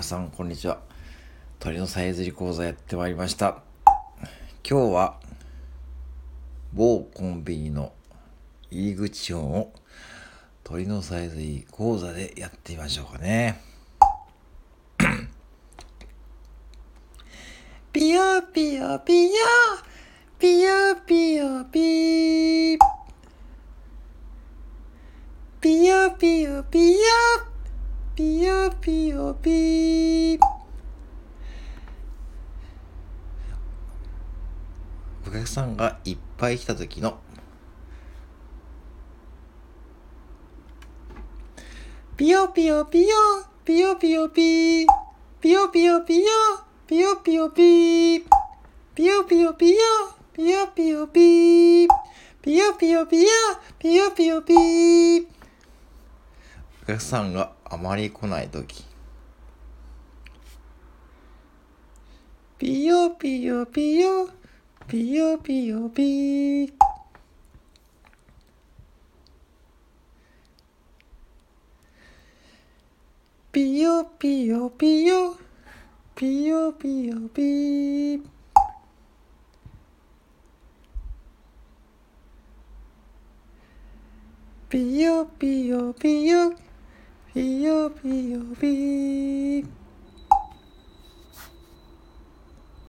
皆さんこんにちは。鳥のさえずり講座やってまいりました。今日は某コンビニの入り口音を鳥のさえずり講座でやってみましょうかね。ピヨピヨピヨピヨピヨピーピヨピヨピヨピヨピヨピー。お客さんがいっぱい来た時の。ピヨピヨピヨ。ピヨピヨピー。ピヨピヨピヨピヨピヨピー。ピヨピヨピヨピヨピヨピー。ピヨピヨピヨピヨピヨピー。客さんがあまり来ないとき。ピヨピヨピヨ、ピヨピヨピー。ピヨピヨピヨ、ピヨピヨピー。ピヨピヨピヨ。ピヨピヨピー